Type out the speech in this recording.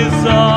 desire.